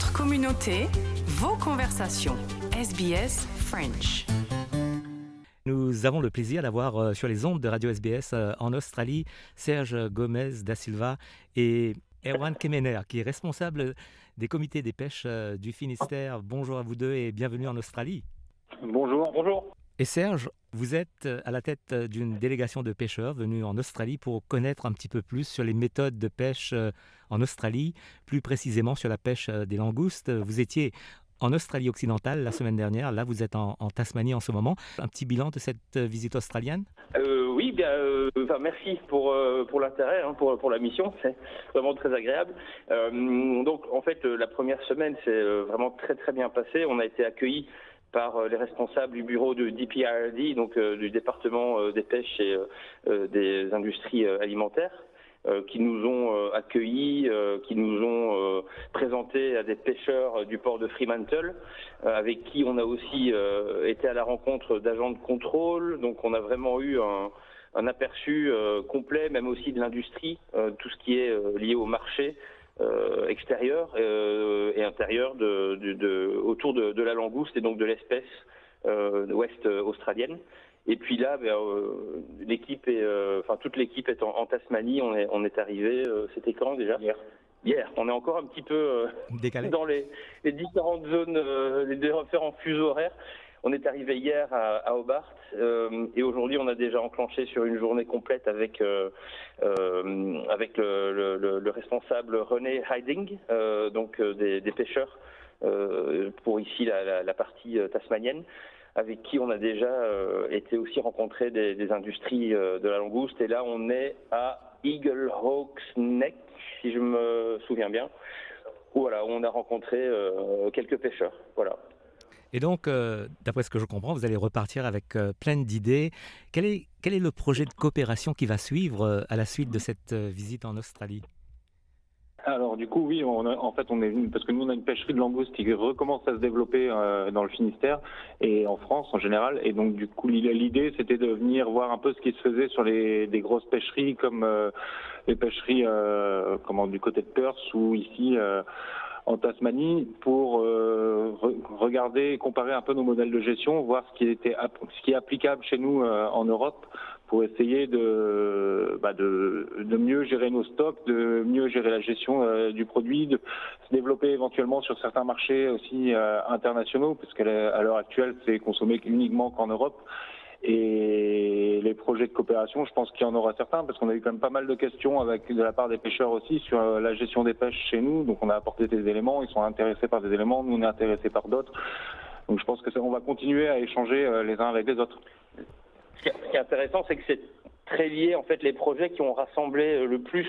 Votre communauté, vos conversations. SBS French. Nous avons le plaisir d'avoir euh, sur les ondes de Radio SBS euh, en Australie Serge Gomez da Silva et Erwan Kemener, qui est responsable des comités des pêches euh, du Finistère. Bonjour à vous deux et bienvenue en Australie. Bonjour. Bonjour. Et Serge, vous êtes à la tête d'une délégation de pêcheurs venus en Australie pour connaître un petit peu plus sur les méthodes de pêche en Australie, plus précisément sur la pêche des langoustes. Vous étiez en Australie occidentale la semaine dernière, là vous êtes en, Tasmanie en ce moment. Un petit bilan de cette visite australienne? Euh, Oui, bien, euh, merci pour, euh, pour l'intérêt, hein, pour, pour la mission, c'est vraiment très agréable. Euh, donc en fait, la première semaine s'est vraiment très très bien passée. On a été accueillis par les responsables du bureau de DPRD, donc du département des pêches et des industries alimentaires. qui nous ont accueillis, qui nous ont présenté à des pêcheurs du port de Fremantle, avec qui on a aussi été à la rencontre d'agents de contrôle. Donc on a vraiment eu un, un aperçu complet, même aussi de l'industrie, tout ce qui est lié au marché. Euh, extérieur euh, et intérieur de, de, de, autour de, de, la langouste et donc de l'espèce euh, ouest australienne. Et puis là, ben, euh, l'équipe est, enfin toute l'équipe est en, en, Tasmanie. On est, on est arrivé. C'était quand déjà? Hier. Hier. On est encore un petit peu décalé dans les, les différentes zones, les différents fuseaux horaires. On est arrivé hier à, Hobart euh, et aujourd'hui on a déjà enclenché sur une journée complète avec euh, euh, avec le, le, le, responsable René Hiding, donc des, pêcheurs pour ici la, partie tasmanienne avec qui on a déjà été aussi rencontrer des, des industries de la langouste et là on est à Eagle Hawks Neck si je me souviens bien. Voilà, on a rencontré quelques pêcheurs. Voilà. Et donc, euh, d'après ce que je comprends, vous allez repartir avec euh, plein d'idées. Quel est, le projet de coopération qui va suivre euh, à la suite de cette visite en Australie? Alors du coup oui, en fait on est parce que nous on a une pêcherie de langoustes qui recommence à se développer euh, dans le Finistère et en France en général et donc du coup l'idée c'était de venir voir un peu ce qui se faisait sur les des grosses pêcheries comme euh, les pêcheries euh, du côté de Perth ou ici en Tasmanie pour euh, re regarder, comparer un peu nos modèles de gestion, voir ce qui était ce qui est applicable chez nous euh, en Europe pour essayer de, bah de, de mieux gérer nos stocks, de mieux gérer la gestion euh, du produit, de se développer éventuellement sur certains marchés aussi euh, internationaux, parce qu'à l'heure actuelle c'est consommé uniquement qu'en Europe. Et les projets de coopération, je pense qu'il y en aura certains, parce qu'on a eu quand même pas mal de questions avec de la part des pêcheurs aussi sur la gestion des pêches chez nous. Donc on a apporté des éléments, ils sont intéressés par des éléments, nous on est intéressés par d'autres. Donc je pense que on va continuer à échanger les uns avec les autres. Ce qui est intéressant, c'est que c'est très lié en fait les projets qui ont rassemblé le plus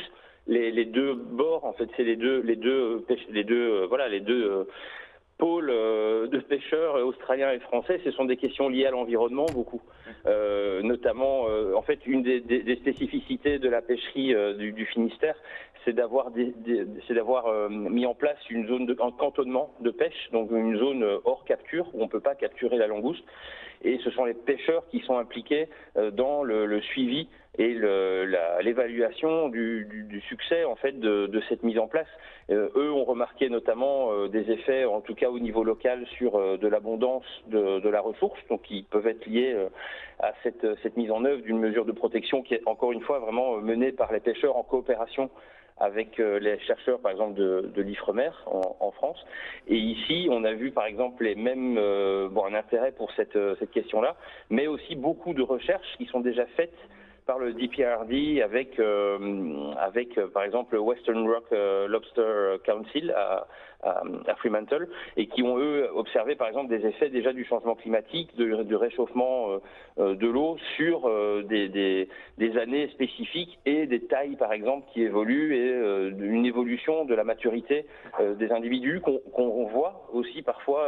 les, les deux bords. En fait, c'est les deux, les deux, les deux, voilà, les deux pôles de pêcheurs australiens et français, ce sont des questions liées à l'environnement beaucoup, euh, notamment euh, en fait une des, spécificités de la pêcherie euh, du, Finistère, c'est d'avoir mis en place une zone de un cantonnement de pêche, donc une zone hors capture où on peut pas capturer la langouste, et ce sont les pêcheurs qui sont impliqués dans le, suivi et l'évaluation du, succès en fait de, cette mise en place. Eux ont remarqué notamment des effets, en tout cas au niveau local, sur de l'abondance de, de, la ressource, donc qui peuvent être liés à cette, cette mise en œuvre d'une mesure de protection qui est encore une fois vraiment menée par les pêcheurs en coopération avec les chercheurs, par exemple, de, l'IFREMER en, France. Et ici, on a vu, par exemple, les mêmes, euh, bon, un intérêt pour cette, cette question-là, mais aussi beaucoup de recherches qui sont déjà faites par le DPRD avec, euh, avec euh, par exemple, le Western Rock euh, Lobster Council à, à, à, Fremantle et qui ont, eux, observé, par exemple, des effets déjà du changement climatique, de, de réchauffement de l'eau sur des, des, des, années spécifiques et des tailles, par exemple, qui évoluent et une évolution de la maturité des individus qu'on qu voit aussi parfois,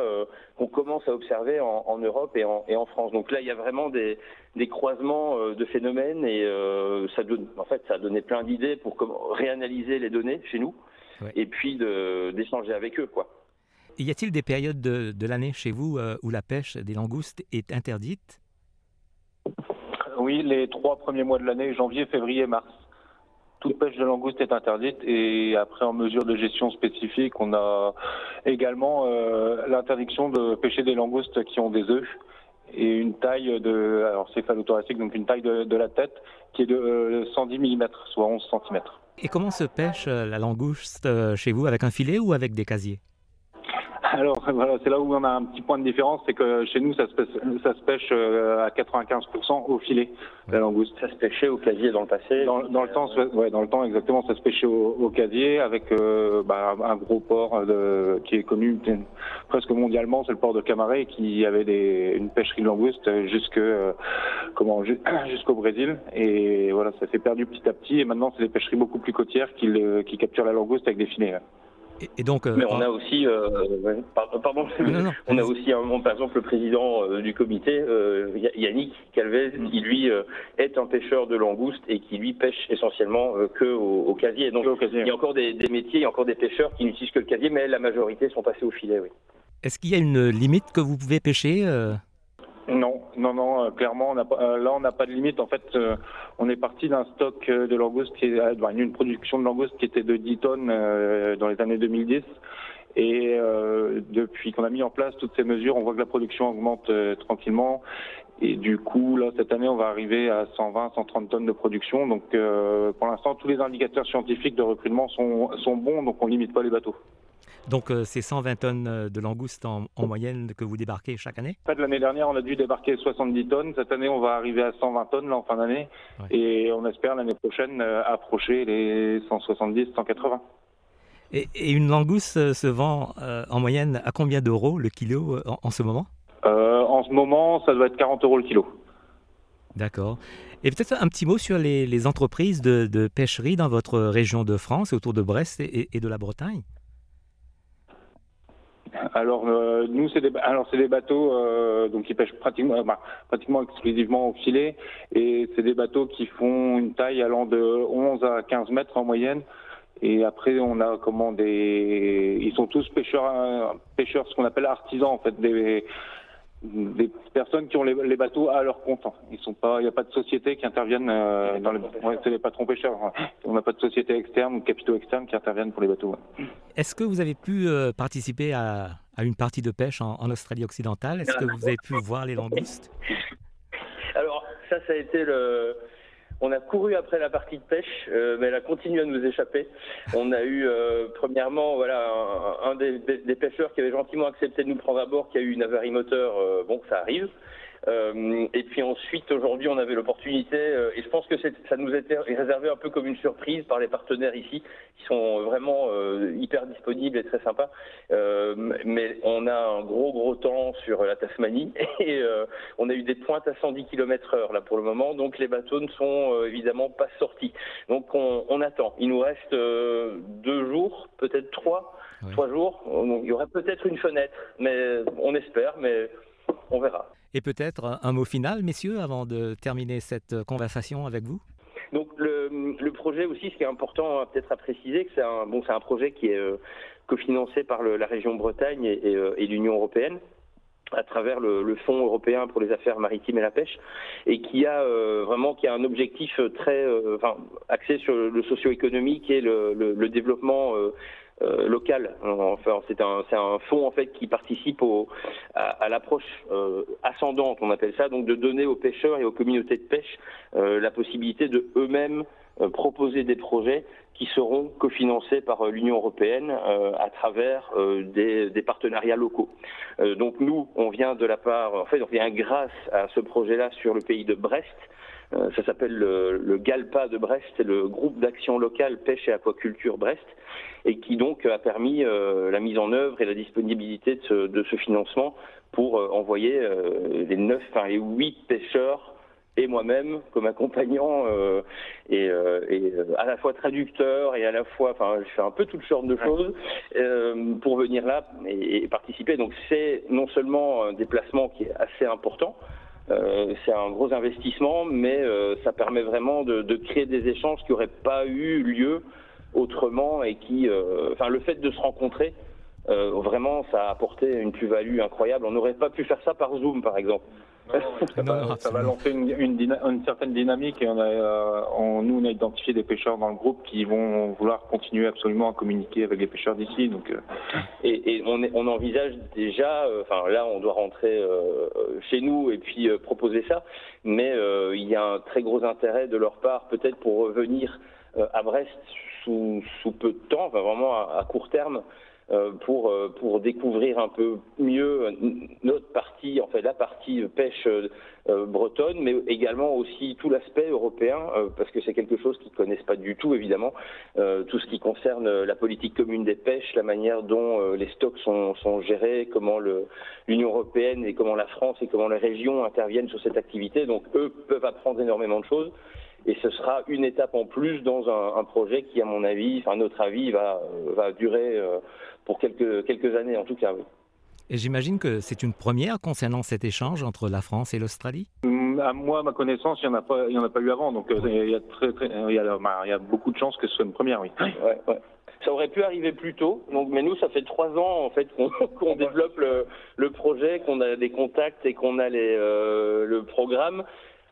qu'on commence à observer en, en Europe et en, et en, France. Donc là, il y a vraiment des, des croisements de phénomènes et euh, ça donne, en fait, ça a donné plein d'idées pour comment réanalyser les données chez nous ouais. et puis d'échanger avec eux, quoi. Y a-t-il des périodes de, de l'année chez vous euh, où la pêche des langoustes est interdite? Oui, les trois premiers mois de l'année, janvier, février, mars. toute pêche de langouste est interdite et après en mesure de gestion spécifique, on a également euh, l'interdiction de pêcher des langoustes qui ont des œufs et une taille de alors céphalothoracique donc une taille de, la tête qui est de 110 mm soit 11 cm. Et comment se pêche la langouste chez vous avec un filet ou avec des casiers? Alors voilà, c'est là où on a un petit point de différence, c'est que chez nous ça se pêche, ça se pêche euh, à 95% au filet la langouste. Ça se pêchait au casier dans le passé. Dans, le temps, ouais, dans le temps exactement, ça se pêchait au, casier avec euh, bah, un gros port de, qui est connu presque mondialement, c'est le port de Camaret qui avait des, une pêcherie de langouste jusque comment jusqu'au Brésil et voilà, ça s'est perdu petit à petit et maintenant c'est des pêcheries beaucoup plus côtières qui, qui capturent la langouste avec des filets. Et, donc, euh, Mais on a aussi, euh, pardon, on a aussi un, par exemple le président euh, du comité, Yannick Calvez, mm. qui lui est un pêcheur de langoustes et qui lui pêche essentiellement que au, casier. Donc il y a encore des, métiers, il y a encore des pêcheurs qui n'utilisent que le casier, mais la majorité sont passés au filet, oui. Est-ce qu'il y a une limite que vous pouvez pêcher non, non, euh, clairement, on euh, là, on n'a pas de limite. En fait, euh, on est parti d'un stock de langoustes, qui est, une production de langoustes qui était de 10 tonnes dans les années 2010. Et depuis qu'on a mis en place toutes ces mesures, on voit que la production augmente tranquillement. Et du coup, là, cette année, on va arriver à 120, 130 tonnes de production. Donc, pour l'instant, tous les indicateurs scientifiques de recrutement sont, sont bons, donc on limite pas les bateaux. Donc, euh, c'est 120 tonnes euh, de langoustes en, moyenne que vous débarquez chaque année? En fait, l'année dernière, on a dû débarquer 70 tonnes. Cette année, on va arriver à 120 tonnes là, en fin d'année. Et on espère l'année prochaine euh, approcher les 170, 180. Et, une langouste se vend en moyenne à combien d'euros le kilo en, ce moment? En ce moment, ça doit être 40 euros le kilo. D'accord. Et peut-être un petit mot sur les, entreprises de, pêcherie dans votre région de France, autour de Brest et de la Bretagne alors euh, nous c'est des alors c'est des bateaux euh, donc qui pêchent pratiquement bah, pratiquement exclusivement au filet et c'est des bateaux qui font une taille allant de 11 à 15 mètres en moyenne. Et après on a comment des ils sont tous pêcheurs euh, pêcheurs ce qu'on appelle artisans en fait des des personnes qui ont les, bateaux à leur compte. Ils sont pas, il n'y a pas de société qui interviennent euh, dans les. Ouais, c'est les patrons pêcheurs. On n'a pas de société externe ou de capitaux externes qui interviennent pour les bateaux. Est-ce que vous avez pu euh, participer à, à, une partie de pêche en, en Australie occidentale? Est-ce que vous avez pu voir les langoustes? Alors ça, ça a été le on a couru après la partie de pêche, euh, mais elle a continué à nous échapper. On a eu, euh, premièrement, voilà, un, des, pêcheurs qui avait gentiment accepté de nous prendre à bord, qui a eu une avarie moteur. Euh, bon, ça arrive. Euh, et puis ensuite, aujourd'hui, on avait l'opportunité, euh, et je pense que ça nous était réservé un peu comme une surprise par les partenaires ici, qui sont vraiment euh, hyper disponibles et très sympas. mais on a un gros gros temps sur la Tasmanie et on a eu des pointes à 110 km/h là pour le moment, donc les bateaux ne sont évidemment pas sortis. Donc on, on attend. Il nous reste deux jours, peut-être trois, trois jours. Donc, il y aurait peut-être une fenêtre, mais on espère, mais on verra. Et peut-être un mot final, messieurs, avant de terminer cette conversation avec vous? Donc le, projet aussi, ce qui est important peut-être à préciser, que c'est un, bon, c'est un projet qui est euh, cofinancé par la région Bretagne et, euh, l'Union européenne à travers le, Fonds européen pour les affaires maritimes et la pêche, et qui a euh, vraiment qui a un objectif très enfin, axé sur le socio-économique et le, le développement euh, local. Enfin, c'est un, un fonds en fait qui participe à, l'approche euh, ascendante, on appelle ça, donc de donner aux pêcheurs et aux communautés de pêche euh, la possibilité de eux-mêmes proposer des projets qui seront cofinancés par l'Union européenne à travers des, des, partenariats locaux. donc nous, on vient de la part, en fait, on vient grâce à ce projet-là sur le pays de Brest. Euh, ça s'appelle le, GALPA de Brest, c'est le groupe d'action locale pêche et aquaculture Brest, et qui donc a permis euh, la mise en œuvre et la disponibilité de ce, financement pour euh, envoyer les neuf, enfin les huit pêcheurs et moi-même comme accompagnant et, à la fois traducteur et à la fois, enfin, je fais un peu toutes sortes de choses pour venir là et participer. Donc c'est non seulement un déplacement qui est assez important, euh, c'est un gros investissement, mais euh, ça permet vraiment de, créer des échanges qui n'auraient pas eu lieu autrement et qui, euh, enfin, le fait de se rencontrer, vraiment, ça a apporté une plus-value incroyable. On n'aurait pas pu faire ça par Zoom, par exemple. Ça, va, lancer une, une, certaine dynamique et on a, euh, nous on a identifié des pêcheurs dans le groupe qui vont vouloir continuer absolument à communiquer avec les pêcheurs d'ici. Donc euh. et, on, on, envisage déjà, euh, enfin là on doit rentrer chez nous et puis proposer ça, mais il y a un très gros intérêt de leur part peut-être pour revenir à Brest sous, sous, peu de temps, enfin vraiment à court terme. Euh, pour, euh, pour découvrir un peu mieux notre partie, en fait la partie pêche euh, bretonne, mais également aussi tout l'aspect européen, parce que c'est quelque chose qu'ils ne connaissent pas du tout, évidemment, tout ce qui concerne la politique commune des pêches, la manière dont les stocks sont, sont gérés, comment l'Union européenne et comment la France et comment les régions interviennent sur cette activité. Donc eux peuvent apprendre énormément de choses et ce sera une étape en plus dans un, un projet qui, à mon avis, enfin notre avis, va, va durer pour quelques, quelques années en tout cas. Oui. Et j'imagine que c'est une première concernant cet échange entre la France et l'Australie? Mm, À moi, à ma connaissance, il n'y en, a pas, il y en a pas eu avant. Donc euh, il, y a très, très, il, y a, bah, il y a beaucoup de chances que ce soit une première, oui. Ouais, ouais. Ça aurait pu arriver plus tôt, donc, mais nous, ça fait trois ans en fait qu'on développe le, le projet, qu'on a des contacts et qu'on a les, euh, le programme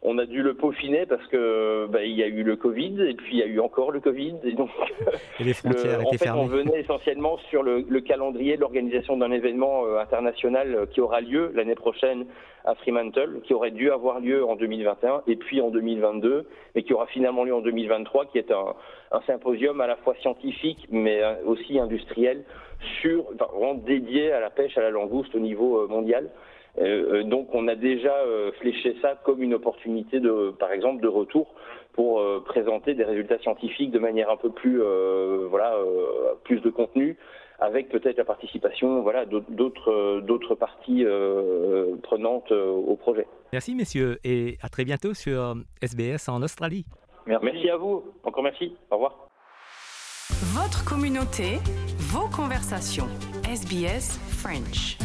on a dû le peaufiner parce que bah, il y a eu le Covid et puis il y a eu encore le Covid et donc les frontières étaient en fait, On venait essentiellement sur le, calendrier de l'organisation d'un événement euh, international euh, qui aura lieu l'année prochaine à Fremantle, qui aurait dû avoir lieu en 2021 et puis en 2022 et qui aura finalement lieu en 2023, qui est un, symposium à la fois scientifique mais euh, aussi industriel sur vraiment dédié à la pêche à la langouste au niveau mondial. Euh, euh, donc on a déjà euh, fléché ça comme une opportunité de, par exemple, de retour pour présenter des résultats scientifiques de manière un peu plus, voilà, plus de contenu, avec peut-être la participation, voilà, d'autres, d'autres parties prenantes au projet. Merci messieurs et à très bientôt sur SBS en Australie. Merci, merci à vous. Encore merci. Au revoir. Votre communauté, vos conversations. SBS French.